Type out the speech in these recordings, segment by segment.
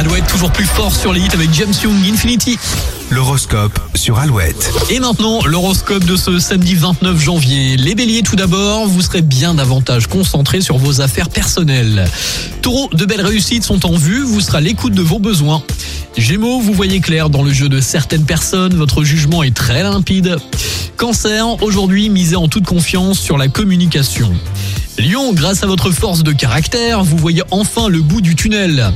Alouette toujours plus fort sur les hits avec James Young Infinity. L'horoscope sur Alouette. Et maintenant, l'horoscope de ce samedi 29 janvier. Les béliers tout d'abord, vous serez bien davantage concentrés sur vos affaires personnelles. Taureau, de belles réussites sont en vue, vous serez à l'écoute de vos besoins. Gémeaux, vous voyez clair dans le jeu de certaines personnes, votre jugement est très limpide. Cancer, aujourd'hui misez en toute confiance sur la communication. Lion, grâce à votre force de caractère, vous voyez enfin le bout du tunnel.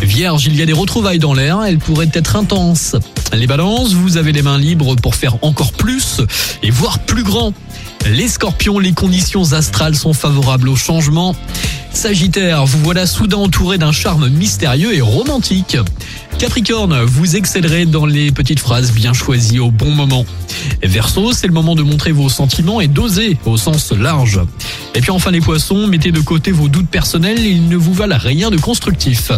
Vierge, il y a des retrouvailles dans l'air, elles pourraient être intenses. Les balances, vous avez les mains libres pour faire encore plus et voir plus grand. Les scorpions, les conditions astrales sont favorables au changement. Sagittaire, vous voilà soudain entouré d'un charme mystérieux et romantique. Capricorne, vous excellerez dans les petites phrases bien choisies au bon moment. Verseau, c'est le moment de montrer vos sentiments et d'oser au sens large. Et puis enfin les poissons, mettez de côté vos doutes personnels, ils ne vous valent rien de constructif.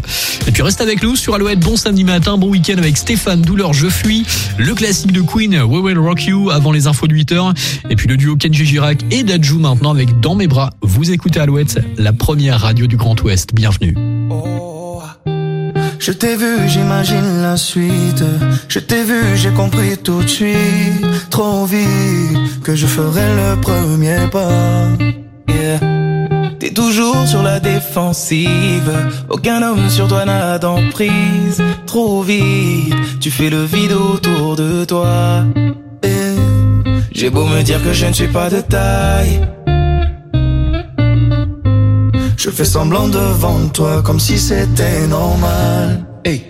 Et puis reste avec nous sur Alouette, bon samedi matin, bon week-end avec Stéphane Douleur Je Fuis, le classique de Queen, We Will Rock You avant les infos de 8h, et puis le duo Kenji Girac et Dajou maintenant avec Dans mes bras. Vous écoutez Alouette, la première radio du Grand Ouest. Bienvenue. Je t'ai vu, j'imagine la suite. Je t'ai vu, j'ai compris tout de suite, trop vite, que je ferai le premier pas. Yeah. T'es toujours sur la défensive, aucun homme sur toi n'a d'emprise. Trop vite, tu fais le vide autour de toi. J'ai beau me dire que je ne suis pas de taille. Je fais semblant devant toi comme si c'était normal. Hey.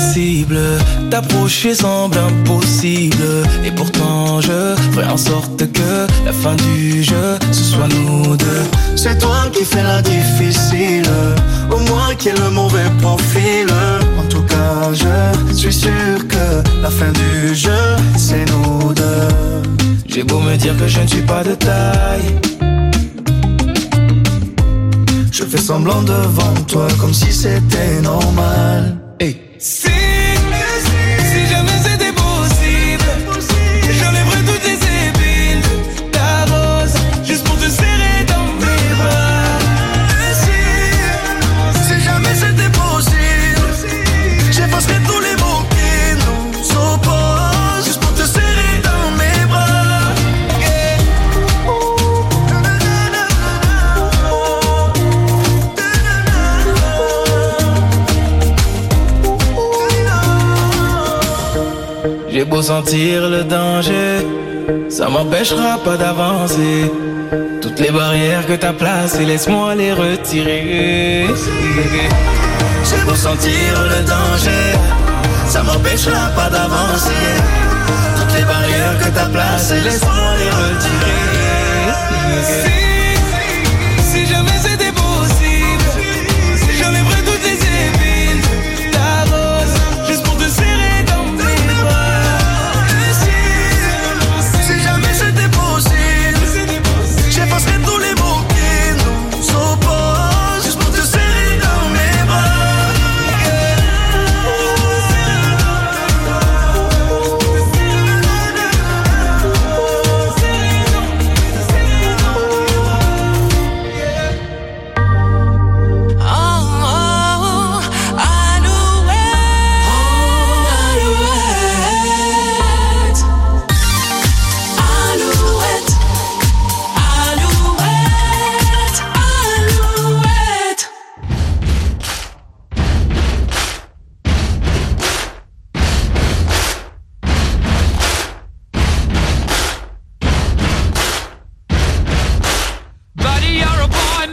Impassible, t'approcher semble impossible. Et pourtant, je ferai en sorte que la fin du jeu, ce soit nous deux. C'est toi qui fais la difficile, au moins qui est le mauvais profil. En tout cas, je suis sûr que la fin du jeu, c'est nous deux. J'ai beau me dire que je ne suis pas de taille. Je fais semblant devant toi comme si c'était normal. Hey. Si, Beau sentir le danger, ça m'empêchera pas d'avancer. Toutes les barrières que t'as placées, laisse-moi les retirer. J'ai beau sentir le danger, ça m'empêchera pas d'avancer. Toutes les barrières que t'as placées, laisse-moi les retirer.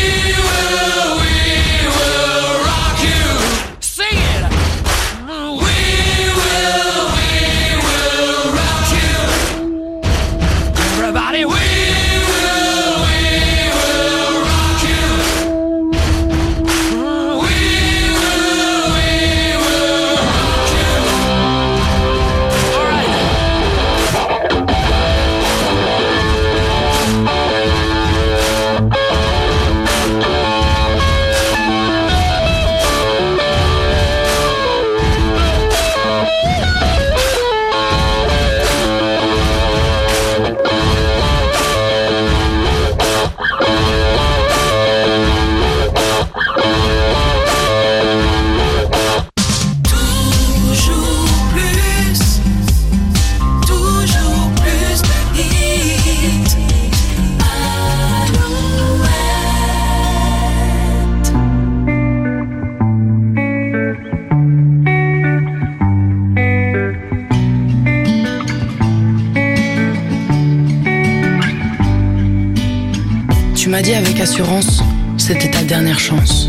Will, we will Tu m'as dit avec assurance, c'était ta dernière chance.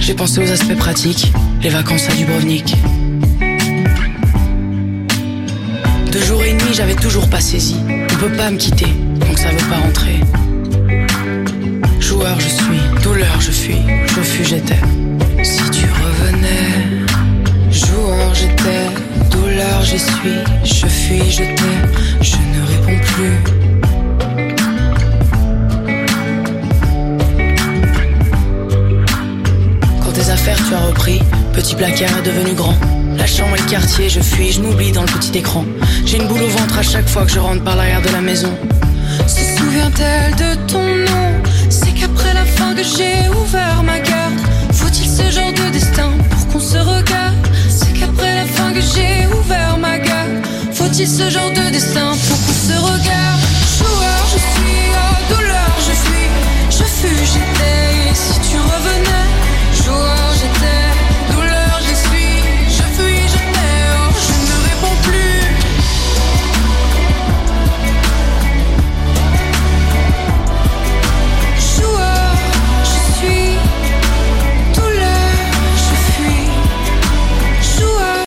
J'ai pensé aux aspects pratiques, les vacances à Dubrovnik. Deux jours et demi, j'avais toujours pas saisi. On peut pas me quitter, donc ça veut pas rentrer. Joueur, je suis, douleur, je fuis, refus, j'étais. Si tu revenais, joueur, j'étais, douleur, j'y suis, je fuis, je t'ai, je ne réponds plus. Petit placard devenu grand. La chambre et le quartier, je fuis, je m'oublie dans le petit écran. J'ai une boule au ventre à chaque fois que je rentre par l'arrière de la maison. Se souvient-elle de ton nom? C'est qu'après la fin que j'ai ouvert ma garde. Faut-il ce genre de destin pour qu'on se regarde? C'est qu'après la fin que j'ai ouvert ma garde. Faut-il ce genre de destin pour qu'on se regarde?